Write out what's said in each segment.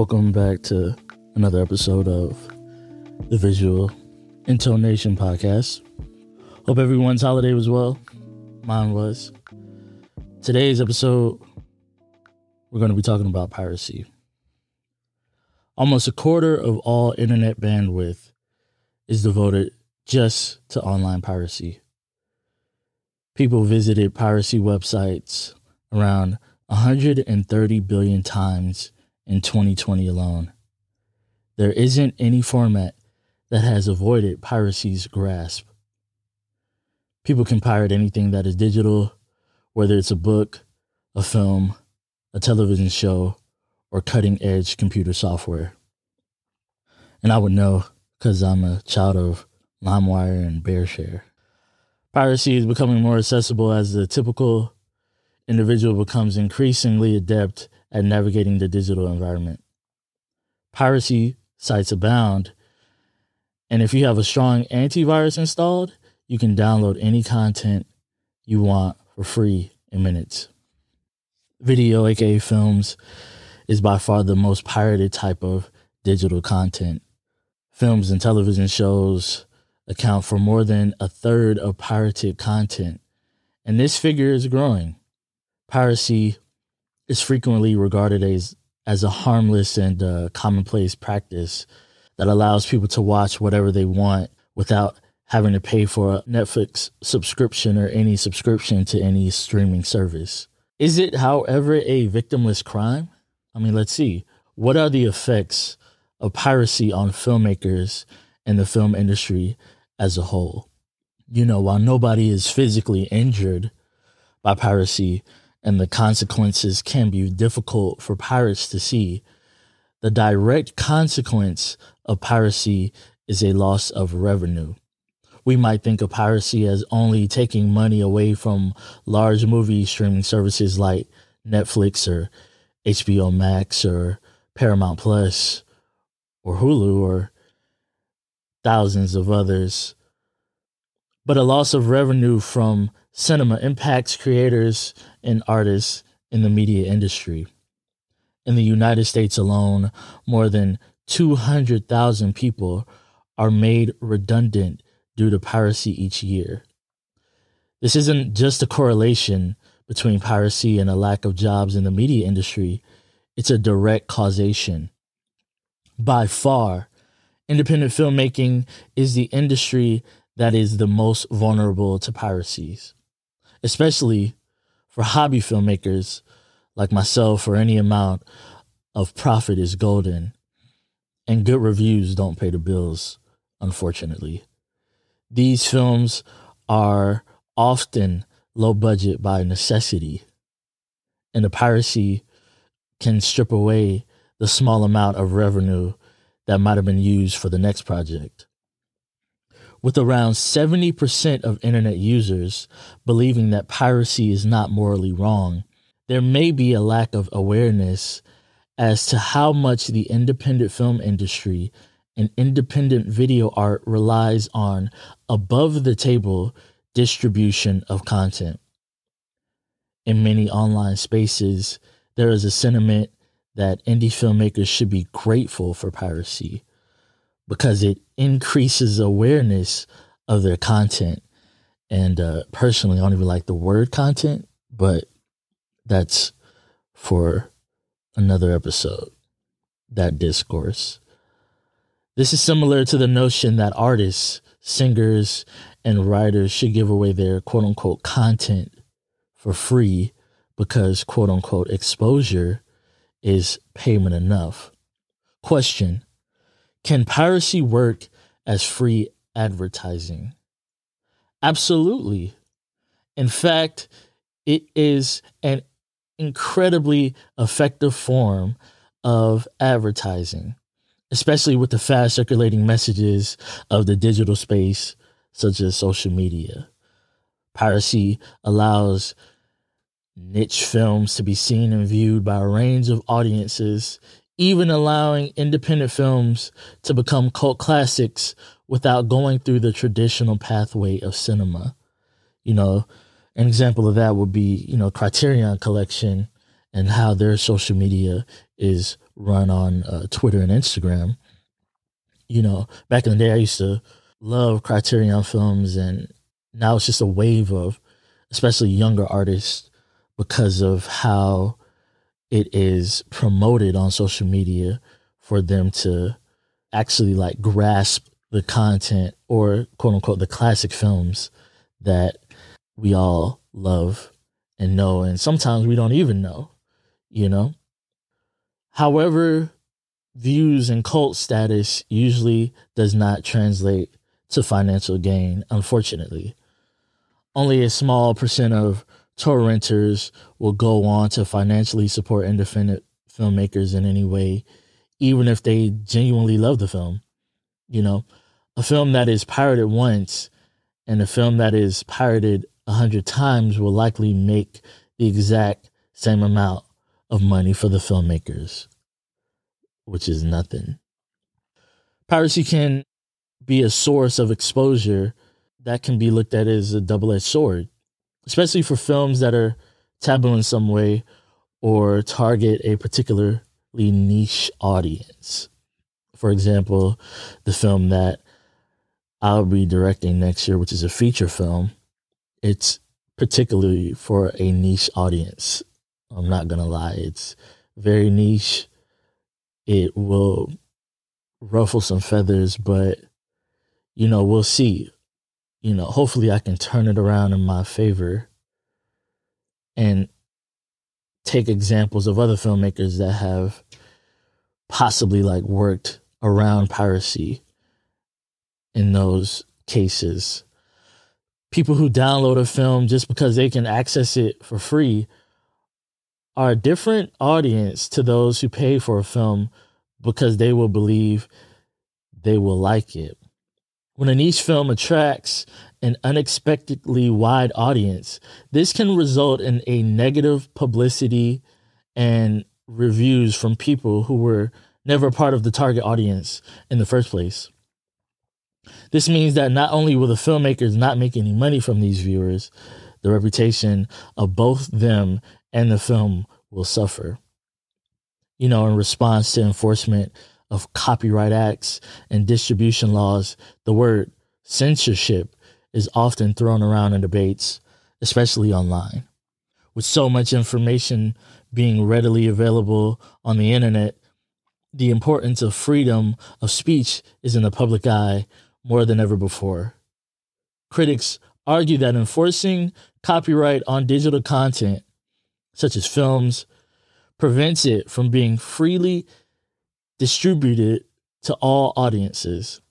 Welcome back to another episode of the Visual Intonation Podcast. Hope everyone's holiday was well. Mine was. Today's episode, we're going to be talking about piracy. Almost a quarter of all internet bandwidth is devoted just to online piracy. People visited piracy websites around 130 billion times in 2020 alone. There isn't any format that has avoided piracy's grasp. People can pirate anything that is digital, whether it's a book, a film, a television show, or cutting edge computer software. And I would know because I'm a child of LimeWire and BearShare. Piracy is becoming more accessible as the typical individual becomes increasingly adept at navigating the digital environment. Piracy sites abound, and if you have a strong antivirus installed, you can download any content you want for free in minutes. Video, aka films, is by far the most pirated type of digital content. Films and television shows account for more than a third of pirated content, and this figure is growing. Piracy is frequently regarded as as a harmless and uh, commonplace practice that allows people to watch whatever they want without having to pay for a Netflix subscription or any subscription to any streaming service. Is it, however, a victimless crime? I mean, let's see. What are the effects of piracy on filmmakers and the film industry as a whole? You know, while nobody is physically injured by piracy, and the consequences can be difficult for pirates to see. The direct consequence of piracy is a loss of revenue. We might think of piracy as only taking money away from large movie streaming services like Netflix or HBO Max or Paramount Plus or Hulu or thousands of others. But a loss of revenue from cinema impacts creators and artists in the media industry. In the United States alone, more than 200,000 people are made redundant due to piracy each year. This isn't just a correlation between piracy and a lack of jobs in the media industry, it's a direct causation. By far, independent filmmaking is the industry that is the most vulnerable to piracies, especially for hobby filmmakers like myself or any amount of profit is golden. And good reviews don't pay the bills unfortunately. These films are often low budget by necessity. And the piracy can strip away the small amount of revenue that might have been used for the next project with around 70% of internet users believing that piracy is not morally wrong, there may be a lack of awareness as to how much the independent film industry and independent video art relies on above the table distribution of content. In many online spaces, there is a sentiment that indie filmmakers should be grateful for piracy because it increases awareness of their content. And uh, personally, I don't even like the word content, but that's for another episode, that discourse. This is similar to the notion that artists, singers, and writers should give away their quote unquote content for free because quote unquote exposure is payment enough. Question can piracy work as free advertising? Absolutely. In fact, it is an incredibly effective form of advertising, especially with the fast circulating messages of the digital space, such as social media. Piracy allows niche films to be seen and viewed by a range of audiences even allowing independent films to become cult classics without going through the traditional pathway of cinema. You know, an example of that would be, you know, Criterion Collection and how their social media is run on uh, Twitter and Instagram. You know, back in the day, I used to love Criterion films, and now it's just a wave of, especially younger artists, because of how it is promoted on social media for them to actually like grasp the content or quote unquote the classic films that we all love and know and sometimes we don't even know you know? However views and cult status usually does not translate to financial gain unfortunately. Only a small percent of torrenters will go on to financially support independent filmmakers in any way even if they genuinely love the film you know a film that is pirated once and a film that is pirated a hundred times will likely make the exact same amount of money for the filmmakers, which is nothing. Piracy can be a source of exposure that can be looked at as a double edged sword, especially for films that are taboo in some way or target a particularly niche audience. For example, the film that I'll be directing next year, which is a feature film. It's particularly for a niche audience. I'm not going to lie. It's very niche. It will ruffle some feathers, but, you know, we'll see. You know, hopefully I can turn it around in my favor and take examples of other filmmakers that have possibly like worked around piracy in those cases. People who download a film just because they can access it for free are a different audience to those who pay for a film because they will believe they will like it. When a niche film attracts an unexpectedly wide audience, this can result in a negative publicity and reviews from people who were never part of the target audience in the first place. This means that not only will the filmmakers not make any money from these viewers, the reputation of both them and the film will suffer. You know, in response to enforcement of copyright acts and distribution laws, the word censorship is often thrown around in debates, especially online. With so much information being readily available on the internet, the importance of freedom of speech is in the public eye more than ever before. Critics argue that enforcing copyright on digital content, such as films, prevents it from being freely distributed to all audiences,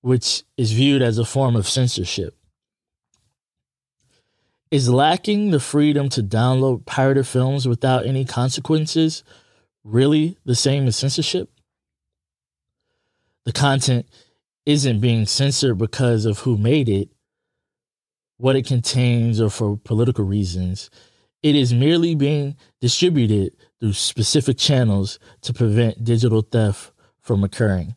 which is viewed as a form of censorship. Is lacking the freedom to download pirated films without any consequences really the same as censorship? The content isn't being censored because of who made it, what it contains, or for political reasons. It is merely being distributed through specific channels to prevent digital theft from occurring.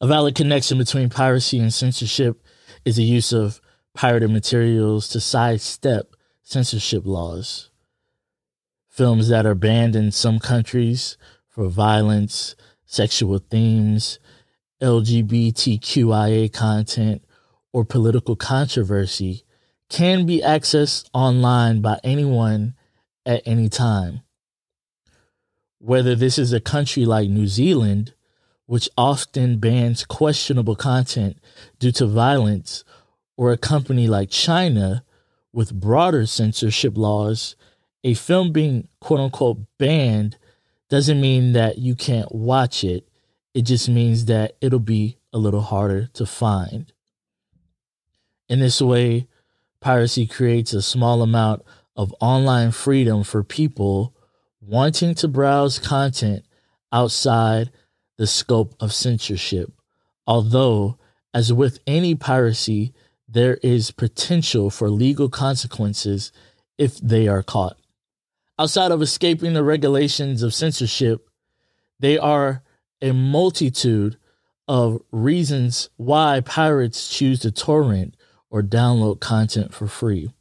A valid connection between piracy and censorship is the use of pirated materials to sidestep censorship laws. Films that are banned in some countries for violence, sexual themes, LGBTQIA content, or political controversy can be accessed online by anyone at any time. Whether this is a country like New Zealand, which often bans questionable content due to violence, or a company like China with broader censorship laws, a film being quote unquote banned doesn't mean that you can't watch it it just means that it'll be a little harder to find. In this way, piracy creates a small amount of online freedom for people wanting to browse content outside the scope of censorship. Although, as with any piracy, there is potential for legal consequences if they are caught. Outside of escaping the regulations of censorship, they are a multitude of reasons why pirates choose to torrent or download content for free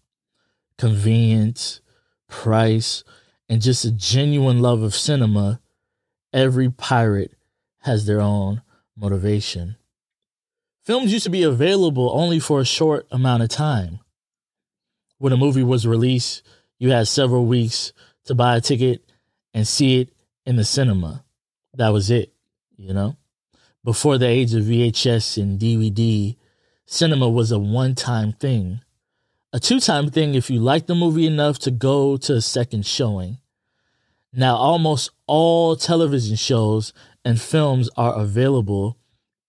convenience, price, and just a genuine love of cinema every pirate has their own motivation. Films used to be available only for a short amount of time. When a movie was released, you had several weeks to buy a ticket and see it in the cinema. That was it, you know? Before the age of VHS and DVD, cinema was a one time thing. A two time thing if you liked the movie enough to go to a second showing. Now, almost all television shows and films are available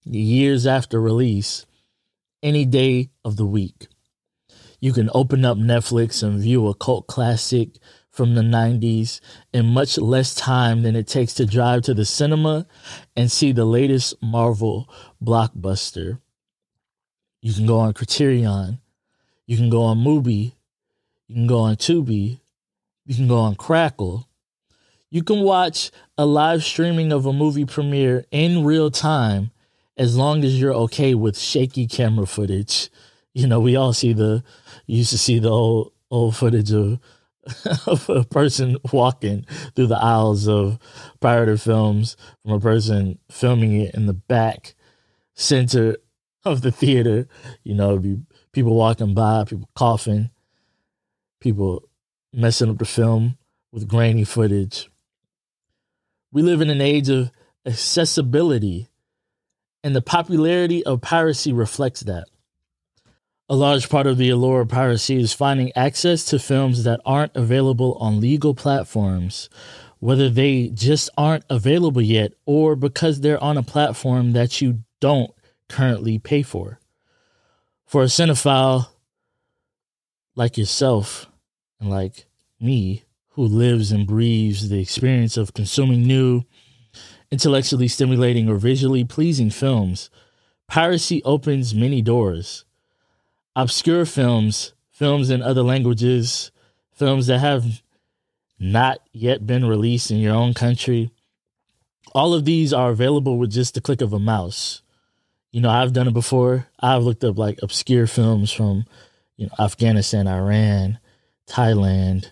years after release, any day of the week. You can open up Netflix and view a cult classic from the 90s in much less time than it takes to drive to the cinema and see the latest Marvel blockbuster. You can go on Criterion. You can go on Mubi. You can go on Tubi. You can go on Crackle. You can watch a live streaming of a movie premiere in real time as long as you're okay with shaky camera footage. You know, we all see the used to see the old old footage of of a person walking through the aisles of pirated films from a person filming it in the back center of the theater. You know, be people walking by, people coughing, people messing up the film with grainy footage. We live in an age of accessibility, and the popularity of piracy reflects that. A large part of the allure of piracy is finding access to films that aren't available on legal platforms, whether they just aren't available yet or because they're on a platform that you don't currently pay for. For a cinephile like yourself and like me, who lives and breathes the experience of consuming new, intellectually stimulating, or visually pleasing films, piracy opens many doors obscure films, films in other languages, films that have not yet been released in your own country. All of these are available with just the click of a mouse. You know, I've done it before. I've looked up like obscure films from, you know, Afghanistan, Iran, Thailand,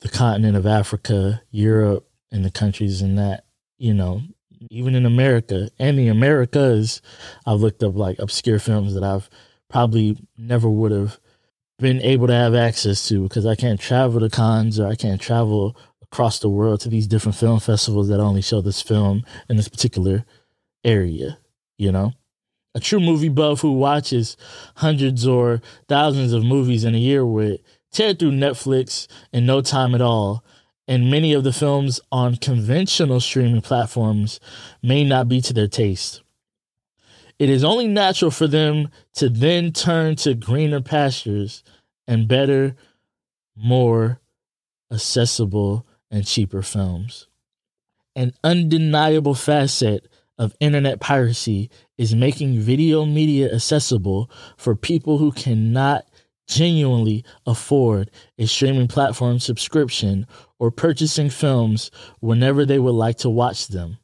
the continent of Africa, Europe, and the countries in that, you know, even in America and the Americas, I've looked up like obscure films that I've probably never would have been able to have access to because I can't travel to Cannes or I can't travel across the world to these different film festivals that only show this film in this particular area, you know? A true movie buff who watches hundreds or thousands of movies in a year would tear through Netflix in no time at all. And many of the films on conventional streaming platforms may not be to their taste. It is only natural for them to then turn to greener pastures and better, more accessible, and cheaper films. An undeniable facet of internet piracy is making video media accessible for people who cannot genuinely afford a streaming platform subscription or purchasing films whenever they would like to watch them.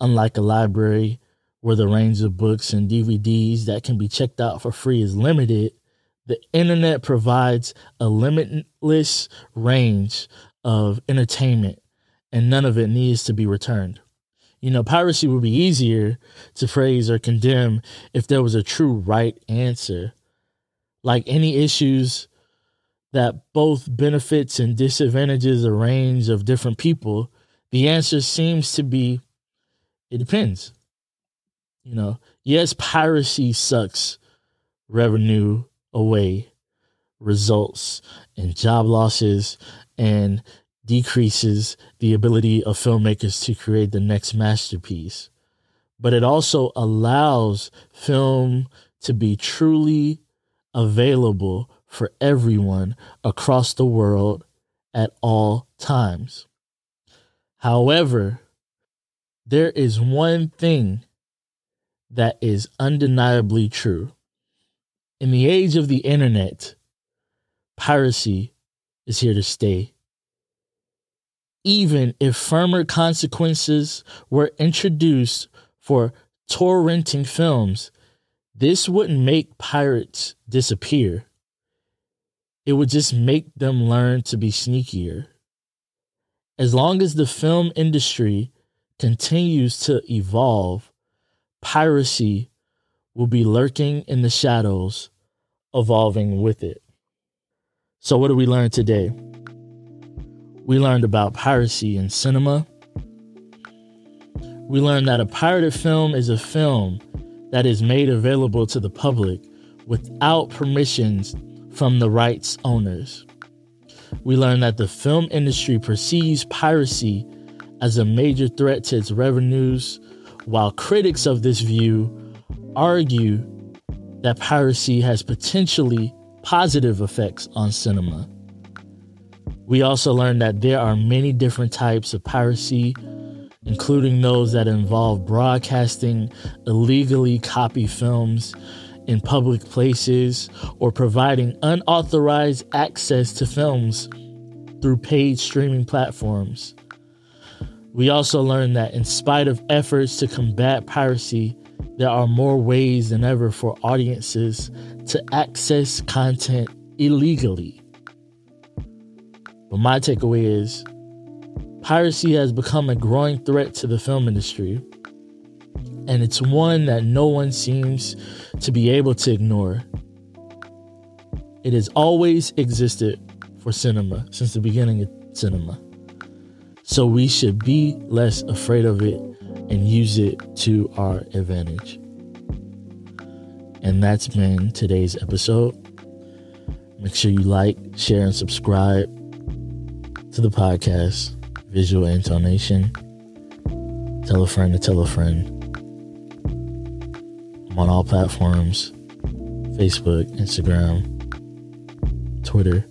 Unlike a library where the range of books and DVDs that can be checked out for free is limited, the internet provides a limitless range of entertainment and none of it needs to be returned. You know, piracy would be easier to praise or condemn if there was a true right answer. Like any issues that both benefits and disadvantages a range of different people, the answer seems to be it depends. You know, yes, piracy sucks revenue away, results in job losses and decreases the ability of filmmakers to create the next masterpiece. But it also allows film to be truly available for everyone across the world at all times. However, there is one thing that is undeniably true. In the age of the internet, piracy is here to stay. Even if firmer consequences were introduced for torrenting films, this wouldn't make pirates disappear. It would just make them learn to be sneakier. as long as the film industry continues to evolve, piracy will be lurking in the shadows, evolving with it. So, what do we learn today? We learned about piracy in cinema. We learned that a pirated film is a film that is made available to the public without permissions from the rights owners. We learned that the film industry perceives piracy as a major threat to its revenues, while critics of this view argue that piracy has potentially positive effects on cinema. We also learned that there are many different types of piracy, including those that involve broadcasting illegally copy films in public places or providing unauthorized access to films through paid streaming platforms. We also learned that in spite of efforts to combat piracy, there are more ways than ever for audiences to access content illegally. But my takeaway is piracy has become a growing threat to the film industry, and it's one that no one seems to be able to ignore. It has always existed for cinema since the beginning of cinema. So we should be less afraid of it and use it to our advantage. And that's been today's episode. Make sure you like, share, and subscribe to the podcast, Visual Intonation. Tell a friend to tell a friend. I'm on all platforms Facebook, Instagram, Twitter,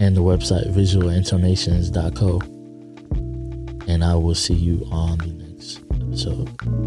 and the website visualintonations.co. And I will see you on the next episode.